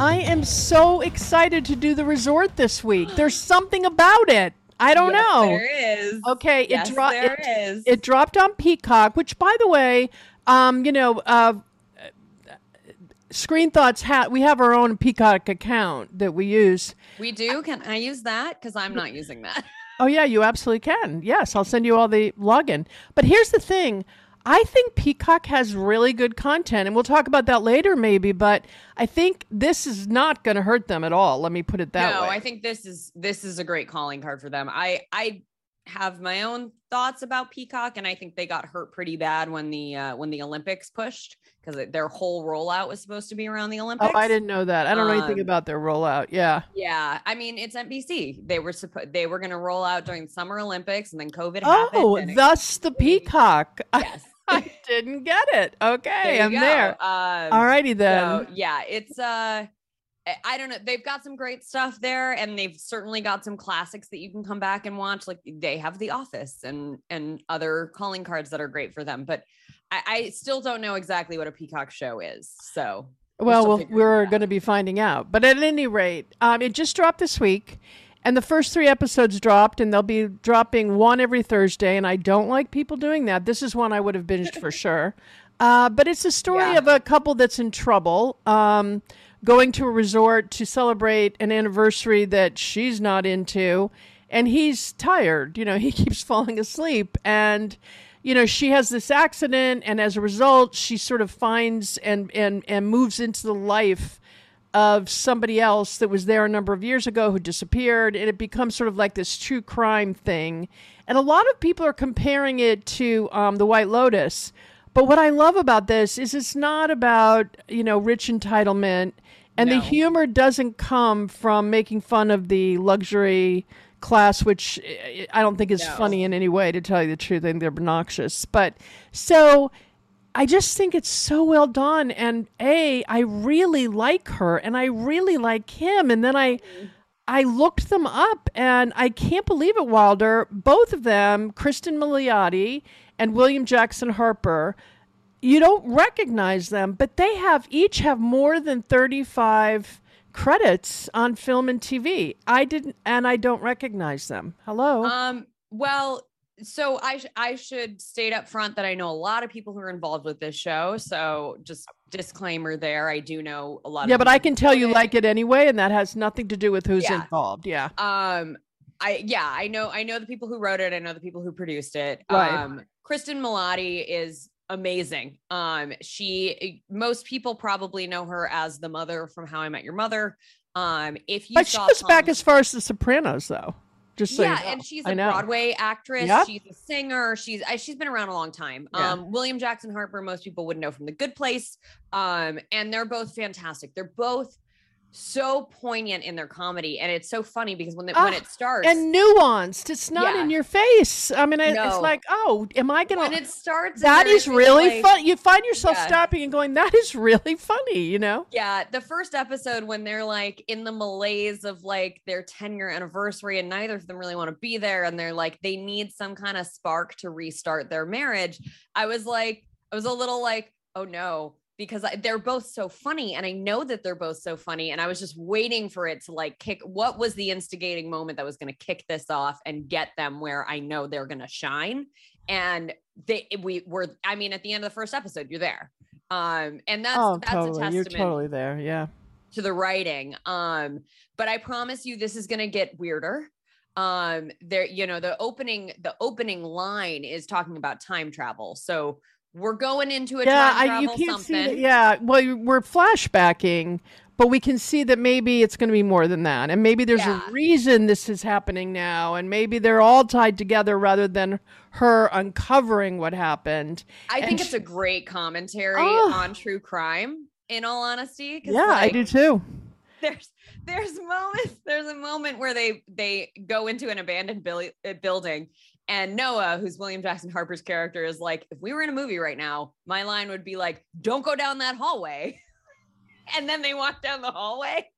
I am so excited to do the resort this week. There's something about it. I don't Yes, know. There is. Okay, it dropped. there It, is. it dropped on Peacock, which, by the way, um, you know, uh, Screen Thoughts. Ha- we have our own Peacock account that we use. we do. Can I use that? Because I'm not using that. Oh yeah, you absolutely can. Yes, I'll send you all the login. But here's the thing. I think Peacock has really good content, and we'll talk about that later, maybe. But I think this is not going to hurt them at all. Let me put it that no, way. No, I think this is this is a great calling card for them. I I have my own thoughts about Peacock, and I think they got hurt pretty bad when the uh, when the Olympics pushed because their whole rollout was supposed to be around the Olympics. oh, I didn't know that. I don't know anything Um, about their rollout. Yeah. Yeah, I mean it's NBC. They were supposed they were going to roll out during Summer Olympics, and then COVID happened. Oh, it- thus the Peacock. yes. I didn't get it. Okay, There I'm go. there. Um, All righty then. So yeah, it's uh I- don't know. They've got some great stuff there, and they've certainly got some classics that you can come back and watch. Like they have The Office and and other calling cards that are great for them. But I, I still don't know exactly what a Peacock show is. So Well, we'll, we're going to be finding out. But at any rate, um, it just dropped this week, and the first three episodes dropped, and they'll be dropping one every Thursday. And I don't like people doing that. This is one I would have binged for sure. Uh, but it's a story Yeah. of a couple that's in trouble, um, going to a resort to celebrate an anniversary that she's not into, and he's tired. You know, he keeps falling asleep, and you know she has this accident, and as a result, she sort of finds and and and moves into the life of somebody else that was there a number of years ago who disappeared and it becomes sort of like this true crime thing. And a lot of people are comparing it to um, the white lotus. But what i love about this is it's not about you know rich entitlement. And the humor doesn't come from making fun of the luxury class which eh, i don't think is No. funny in any way to tell you the truth. I think they're obnoxious. But so I just think it's so well done. And A, I really like her and I really like him. And then I I looked them up and I can't believe it, Wilder. Both of them, Kristen Milioti and William Jackson Harper, you don't recognize them, but they have each have more than 35 credits on film and TV. I didn't and I don't recognize them. Hello. Um, well, so I sh- I should state up front that I know a lot of people who are involved with this show. So just disclaimer there. I do know a lot. yeah, but I can tell you it. like it anyway, and that has nothing to do with who's Yeah. involved. Yeah. Um, I yeah, I know I know the people who wrote it. I know the people who produced it. Right. Um, Kristen Milioti is amazing. Um, she most people probably know her as the mother from How I Met Your Mother. Um, if you But she was back as far as The Sopranos, though. Just so you yeah, know. and she's a. Broadway actress. Yep. She's a singer. She's she's been around a long time. Yeah. Um, William Jackson Harper, most people would know from The Good Place. Um, and they're both fantastic. They're both so poignant in their comedy, and it's so funny because when the, when it starts and nuanced. It's not Yeah. in your face. I mean, it- it's like, oh, am I gonna? it starts, That is really like- fun. You find yourself Yeah. stopping and going, "That is really funny," you know? Yeah, the first episode when they're like in the malaise of like their 10 year anniversary, and neither of them really want to be there, and they're like they need some kind of spark to restart their marriage. I was like, I was a little like, oh no, because I, they're both so funny, and I know that they're both so funny, and I was just waiting for it to like kick. What was the instigating moment that was going to kick this off and get them where I know they're going to shine? And they we were, I mean, at the end of the first episode, you're there. Um, and that's oh, that's a totally. testament You're totally there. Yeah. to the writing. Um, but I promise you this is gonna get weirder. Um, there, you know, the opening, the opening line is talking about time travel. So we're going into a yeah, time I, you can't see. something. That, yeah, well, we're flashbacking, but we can see that maybe it's going to be more than that, and maybe there's Yeah. a reason this is happening now, and maybe they're all tied together rather than her uncovering what happened. I think and it's sh- a great commentary Oh. on true crime, in all honesty, Yeah, I do too. there's there's moments there's a moment where they they go into an abandoned uh, building and noah who's william jackson harper's character is like if we were in a movie right now my line would be like don't go down that hallway. And then they walk down the hallway.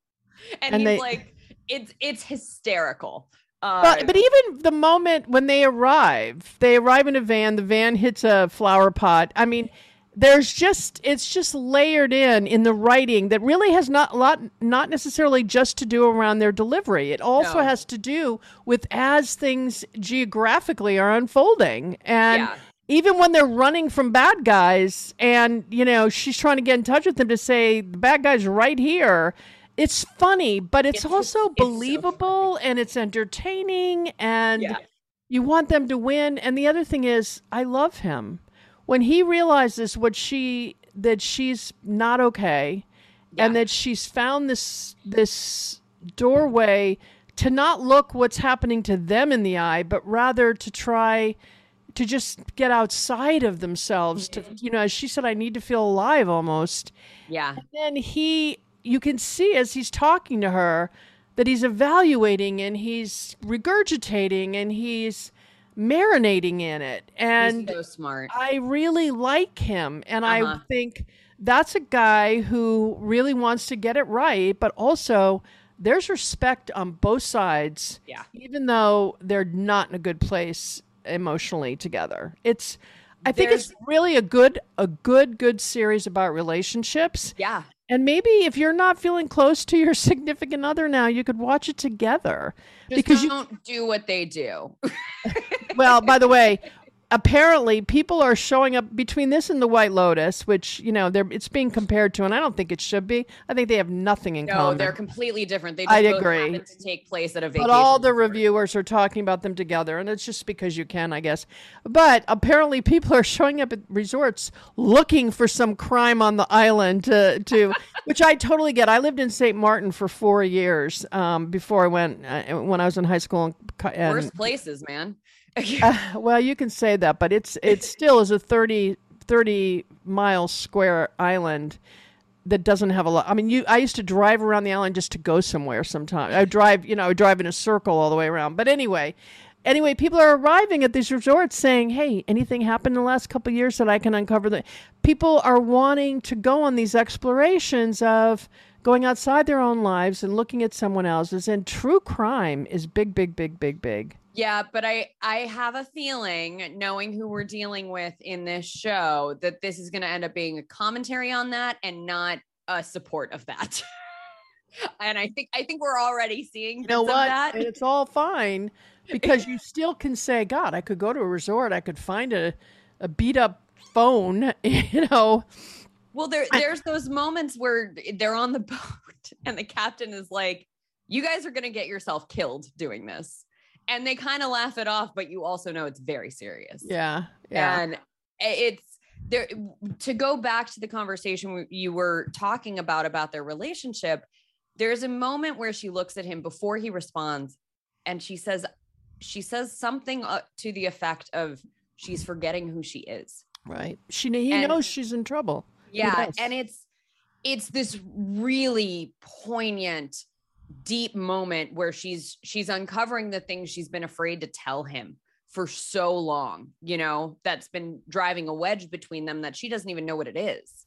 And, And he's they- like it's it's hysterical. Uh, But, but even the moment when they arrive, they arrive in a van, the van hits a flower pot. I mean, there's just it's just layered in in the writing that really has not a lot not necessarily just to do around their delivery it also No. has to do with as things geographically are unfolding and Yeah. even when they're running from bad guys and you know she's trying to get in touch with them to say the bad guy's right here it's funny but it's, It's also it's so believable and it's entertaining and Yeah. you want them to win and the other thing is i love him when he realizes what she that she's not okay and that she's found this this doorway to not look what's happening to them in the eye but rather to try to just get outside of themselves to mm-hmm. you know as she said i need to feel alive almost. Yeah. then he you can see as he's talking to her that he's evaluating and he's regurgitating and he's marinating in it and He's so smart. i really like him and Uh-huh. i think that's a guy who really wants to get it right but also there's respect on both sides Yeah. even though they're not in a good place emotionally together it's i think it's really a good a good good series about relationships Yeah. And maybe if you're not feeling close to your significant other now, you could watch it together. Just Because you- don't do what they do. Well, by the way, apparently people are showing up between this and the White Lotus, which you know they're it's being compared to, and I don't think it should be. I think they have nothing in No, common. No, they're completely different. They just I both agree. to take place at a vacation. But all the resort. reviewers are talking about them together, and it's just because you can, I guess. But apparently, people are showing up at resorts looking for some crime on the island to, to which I totally get. I lived in St. Martin for four years um, before I went uh, when I was in high school. And, and worst places, man. Uh, well, you can say that, but it's it still is a 30, 30 mile square island that doesn't have a lot. I mean, you I used to drive around the island just to go somewhere. Sometimes I drive, you know, I would drive in a circle all the way around. But anyway, anyway, people are arriving at these resorts saying, "Hey, anything happened in the last couple years that I can uncover?" The people are wanting to go on these explorations of going outside their own lives and looking at someone else's. And true crime is big, big, big, big, big. Yeah, but I I have a feeling, knowing who we're dealing with in this show, that this is going to end up being a commentary on that and not a support of that. and I think I think we're already seeing you know what? it's all fine because you still can say, God, I could go to a resort, I could find a, a beat up phone, you know. Well, there there's those moments where they're on the boat and the captain is like, "You guys are going to get yourself killed doing this," and they kind of laugh it off, but you also know it's very serious. Yeah. Yeah. and it's there to go back to the conversation you were talking about about their relationship there's a moment where she looks at him before he responds and she says she says something uh, to the effect of she's forgetting who she is right. She he and- knows she's in trouble. yeah and it's it's this really poignant deep moment where she's she's uncovering the things she's been afraid to tell him for so long you know that's been driving a wedge between them that she doesn't even know what it is.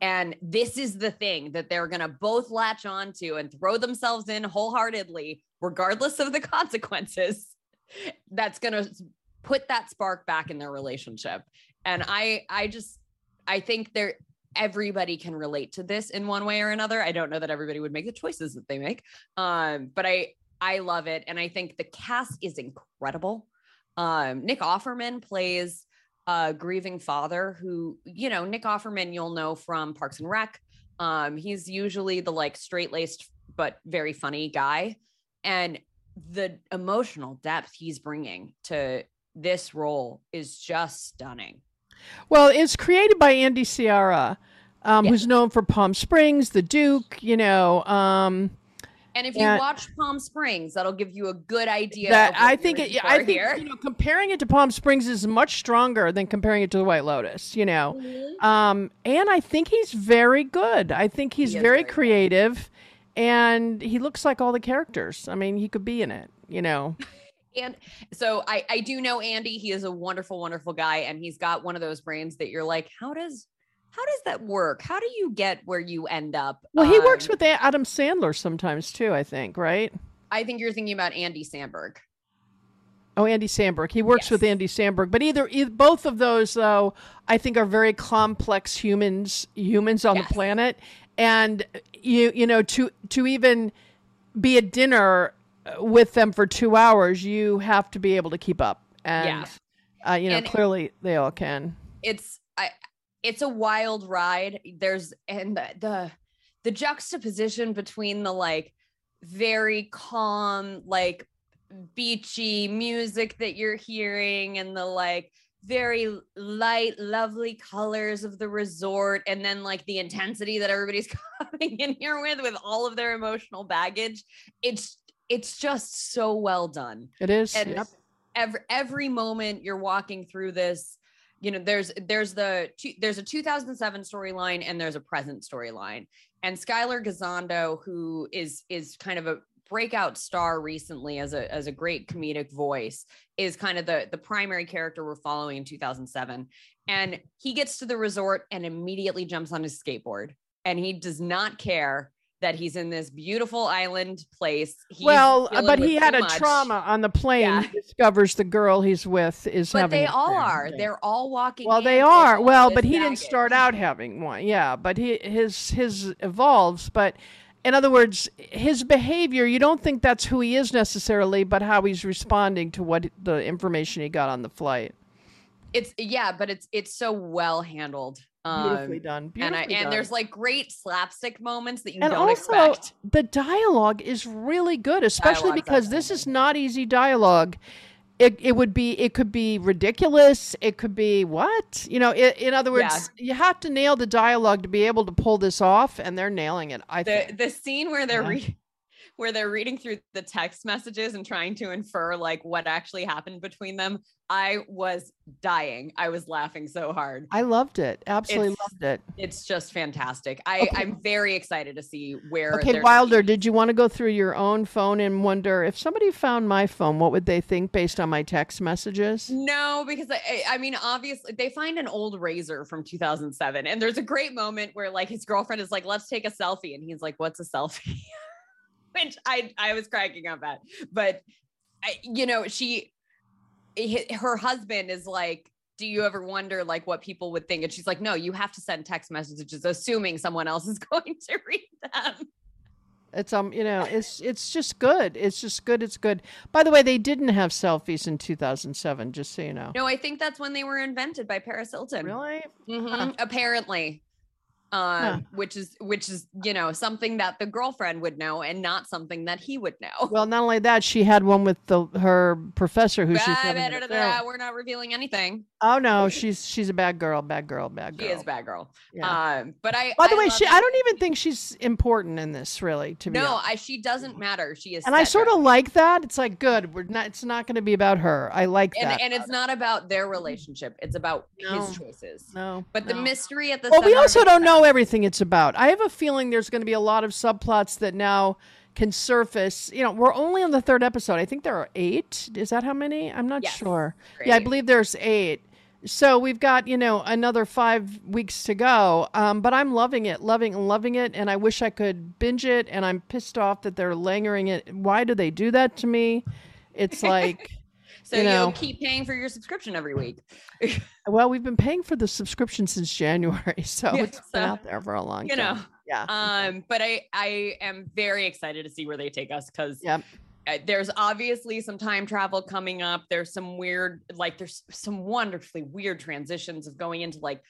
And this is the thing that they're going to both latch onto and throw themselves in wholeheartedly regardless of the consequences that's going to put that spark back in their relationship. And i i just i think there everybody can relate to this in one way or another. I don't know that everybody would make the choices that they make um but i i love it and i think the cast is incredible. Um nick offerman plays a grieving father who you know nick offerman you'll know from parks and rec. Um he's usually the like straight-laced but very funny guy and the emotional depth he's bringing to this role is just stunning Well, it's created by Andy Siara, um, Yeah. who's known for Palm Springs, The Duke, you know. Um, And if you watch Palm Springs, that'll give you a good idea. that of I think it, I think here. you know comparing it to Palm Springs is much stronger than comparing it to the White Lotus. You know, Mhm. um, and I think he's very good. I think he's He very very good. creative, and he looks like all the characters. I mean, he could be in it. You know, And so I, I do know Andy. He is a wonderful, wonderful guy, and he's got one of those brains that you're like, how does how does that work? How do you get where you end up? well, he works Um, with Adam Sandler sometimes too. I think, right? I think you're thinking about Andy Sandberg. Oh, Andy Samberg. He works Yes. with Andy Samberg. But either, either both of those, though, I think are very complex humans humans on Yes. the planet, and you you know to to even be at dinner with them for two hours, you have to be able to keep up. And Yeah. uh, you know, And- clearly they all can. it's I it's a wild ride. There's and the the, the juxtaposition between the like very calm, like beachy music that you're hearing and the like very light, lovely colors of the resort, and then like the intensity that everybody's coming in here with with all of their emotional baggage. It's it's just so well done It is. and Yep. every every moment you're walking through this you know there's there's the two, there's a 2007 storyline and there's a present storyline and Skyler Gisondo who is is kind of a breakout star recently as a as a great comedic voice is kind of the the primary character we're following in 2007 and he gets to the resort and immediately jumps on his skateboard and he does not care that he's in this beautiful island place He's well, uh, but he had a much. trauma on the plane. Yeah. He discovers the girl he's with is but having. they all are Yeah. they're all walking Well, they in with are. Well, but he didn't start out having one. Yeah, but he his his evolves. But in other words, his behavior, you don't think that's who he is necessarily, but how he's responding to what the information he got on the flight. it's yeah but it's it's so well handled Beautifully um done. and Beautifully I, and done. there's like great slapstick moments that you and don't also expect the dialogue is really good, especially Dialogue's because this is not easy dialogue. It, it would be it could be ridiculous. It could be what you know. i in other words, you have to nail the dialogue to be able to pull this off, and they're nailing it. I the think. the scene where they're Yeah. reading where they're reading through the text messages and trying to infer like what actually happened between them i was dying i was laughing so hard I loved it. Absolutely It's- loved it. it's just fantastic i Okay. i'm very excited to see where Okay, Wilder, did you want to go through your own phone and wonder if somebody found my phone, what would they think based on my text messages? No, because I, I- I mean, obviously, they find an old Razr from 2007, and there's a great moment where like his girlfriend is like, "Let's take a selfie," and he's like, "What's a selfie?" Which I I was cracking up at, but I, you know, she, her husband is like. Do you ever wonder like what people would think? And she's like, no, you have to send text messages assuming someone else is going to read them. It's um, you know, it's it's just good. It's just good. It's good. By the way, they didn't have selfies in 2007, just so you know. No, I think that's when they were invented by Paris Hilton. Really? Mhm, Huh. Apparently. Um, Huh. which is which is you know something that the girlfriend would know and not something that he would know. Well, not only that, she had one with the her professor who she's having an better than that, we're not revealing anything. Oh no, she's she's a bad girl, bad girl, bad girl. She is a bad girl. Yeah. Um, but I By the I way, she it. I don't even think she's important in this really, to be no. I she doesn't matter. She is And I sort of like that. It's like good. We're not. It's not going to be about her. I like and that. and it's not about their relationship. It's about No. his choices. no, But the mystery at the Well, we also don't know everything it's about. I have a feeling there's going to be a lot of subplots that now can surface. You know, we're only on the third episode. I think there are eight. Is that how many? I'm not Yes. sure. Yeah, I believe there's eight. So we've got you know another five weeks to go. Um, but I'm loving it, loving loving it, and I wish I could binge it. And I'm pissed off that they're lingering it. Why do they do that to me? It's like. So you you know. will keep paying for your subscription every week. Well, we've been paying for the subscription since January, so Yeah, it's been out there for a long you time. know. yeah. Um, but I I am very excited to see where they take us because Yep. Uh, there's obviously some time travel coming up. There's some weird, like there's some wonderfully weird transitions of going into like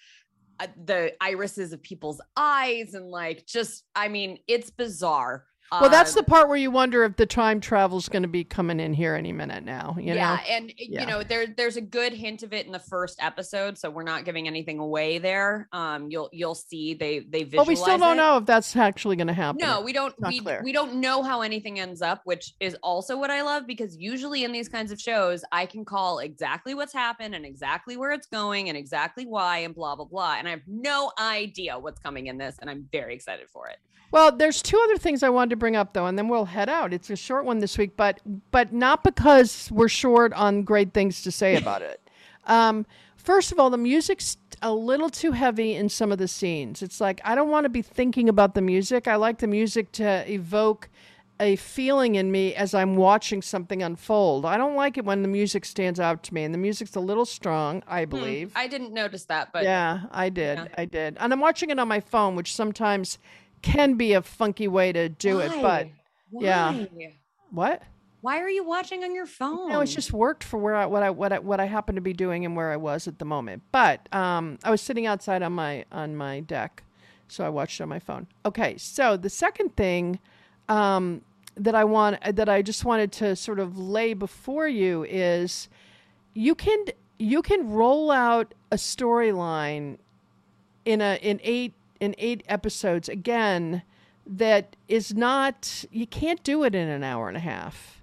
uh, the irises of people's eyes and like just, I mean, it's bizarre. Well, that's the Um, part where you wonder if the time travel is going to be coming in here any minute now. You yeah, know. and uh, Yeah. you know there there's a good hint of it in the first episode, so we're not giving anything away there. Um, you'll you'll see they they visualize. But we still don't it. know if that's actually going to happen. No, we don't. We, clear. we don't know how anything ends up, which is also what I love because usually in these kinds of shows, I can call exactly what's happened and exactly where it's going and exactly why and blah blah blah, and I have no idea what's coming in this, and I'm very excited for it. Well, there's two other things I wanted to bring up though, and then we'll head out. It's a short one this week, but but not because we're short on great things to say about it. Um, first of all, the music's a little too heavy in some of the scenes. It's like I don't want to be thinking about the music. I like the music to evoke a feeling in me as I'm watching something unfold. I don't like it when the music stands out to me, and the music's a little strong, I believe. Hmm, I didn't notice that, but yeah, I did. Yeah. I did. And I'm watching it on my phone, which sometimes can be a funky way to do it. But Why? yeah. What? Why are you watching on your phone? No, it's just worked for where I what I what I what I happened to be doing and where I was at the moment. But um, I was sitting outside on my on my deck, so I watched on my phone. Okay, so the second thing um, that I want that I just wanted to sort of lay before you is you can you can roll out a storyline in a in eight in eight episodes again that is not you can't do it in an hour and a half.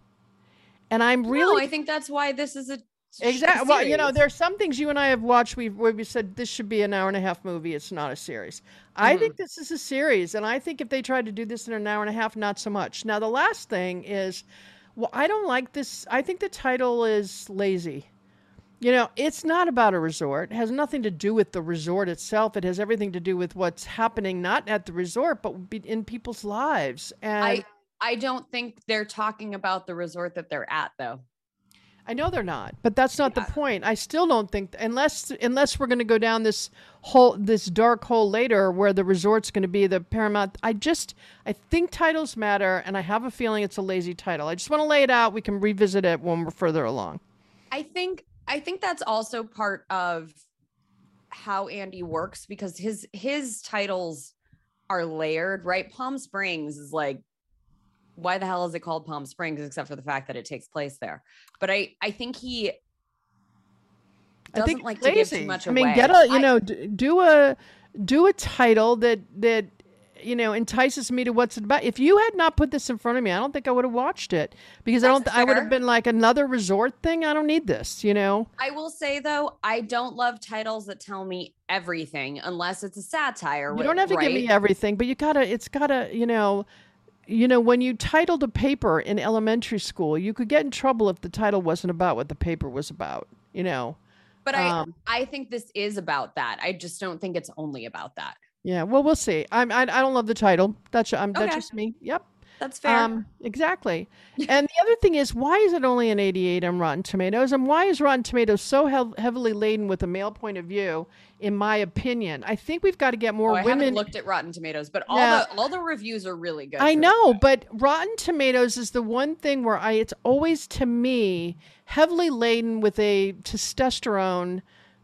And I'm really No, I think that's why this is a Exactly. Well, you know, there are some things you and I have watched we've, where we said this should be an hour and a half movie. It's not a series. I mm-hmm. think this is a series, and I think if they tried to do this in an hour and a half, not so much. Now, the last thing is, well, I don't like this. I think the title is lazy. You know, it's not about a resort. It has nothing to do with the resort itself. It has everything to do with what's happening, not at the resort, but in people's lives. And I I don't think they're talking about the resort that they're at though. I know they're not, but that's not Yeah. the point. I still don't think unless unless we're going to go down this hole, this dark hole later, where the resort's going to be the paramount. I just I think titles matter, and I have a feeling it's a lazy title. I just want to lay it out. We can revisit it when we're further along. I think I think that's also part of how Andy works because his his titles are layered, right? Palm Springs is like why the hell is it called Palm Springs except for the fact that it takes place there? But I I think he I doesn't think like it's to give lazy. too much I away. mean, get a you I- know d- do a do a title that that you know entices me to what's it about. If you had not put this in front of me, I don't think I would have watched it because I don't. That's I would have been like another resort thing. I don't need this. You know. I will say though, I don't love titles that tell me everything unless it's a satire. You don't have to give me everything, but you gotta. It's gotta. You know. You know, when you titled a paper in elementary school, you could get in trouble if the title wasn't about what the paper was about. You know. But I Um, I think this is about that. I just don't think it's only about that. Yeah. Well, we'll see. I'm. I, I don't love the title. That's. I'm. That's Okay. just me. Yep. That's fair. Um, exactly. and the other thing is, why is it only an 88 on Rotten Tomatoes? And why is Rotten Tomatoes so hev- heavily laden with a male point of view, in my opinion? I think we've got to get more Oh, I women. haven't looked at Rotten Tomatoes, but all Yeah. the all the reviews are really good. I know, but Rotten Tomatoes is the one thing where I it's always to me heavily laden with a testosterone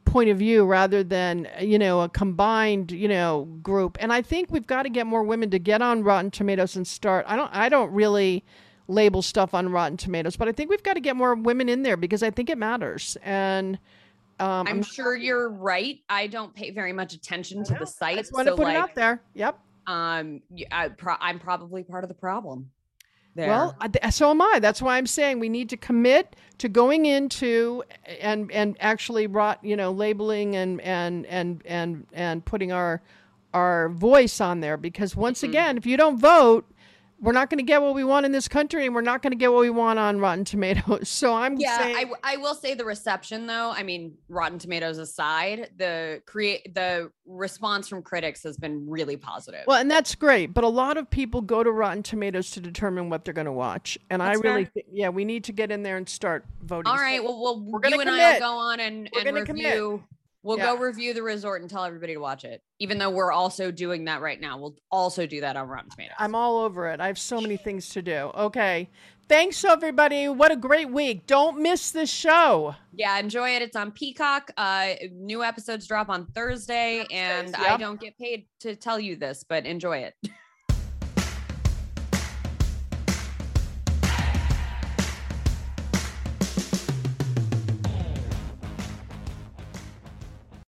point of view rather than you know a combined you know group and i think we've got to get more women to get on rotten tomatoes and start i don't i don't really label stuff on rotten tomatoes but i think we've got to get more women in there because i think it matters and um I'm sure you're right. I don't pay very much attention to the i site, just want to so put like, it out there yep um, I pro- I'm probably part of the problem. There. Well, so am I. That's why I'm saying we need to commit to going into and and actually rot, you know, labeling and and and and and putting our our voice on there because once Mm-hmm. again, if you don't vote, we're not going to get what we want in this country and we're not going to get what we want on Rotten Tomatoes. So I'm yeah, saying I, w- I will say the reception though. I mean, Rotten Tomatoes aside, the create the response from critics has been really positive. Well, and that's great, but a lot of people go to Rotten Tomatoes to determine what they're going to watch, and That's I really, fair. thi- yeah, we need to get in there and start voting. All right, So- Well, well We're and I commit. will go on and, We're and gonna commit. We'll Yeah. go review the resort and tell everybody to watch it. Even though we're also doing that right now, we'll also do that on Rotten Tomatoes. I'm all over it. I have so many things to do. Okay. Thanks, everybody. What a great week. Don't miss this show. yeah, enjoy it. It's on Peacock. Uh, new episodes drop on Thursday, and I don't get paid to tell you this, but enjoy it.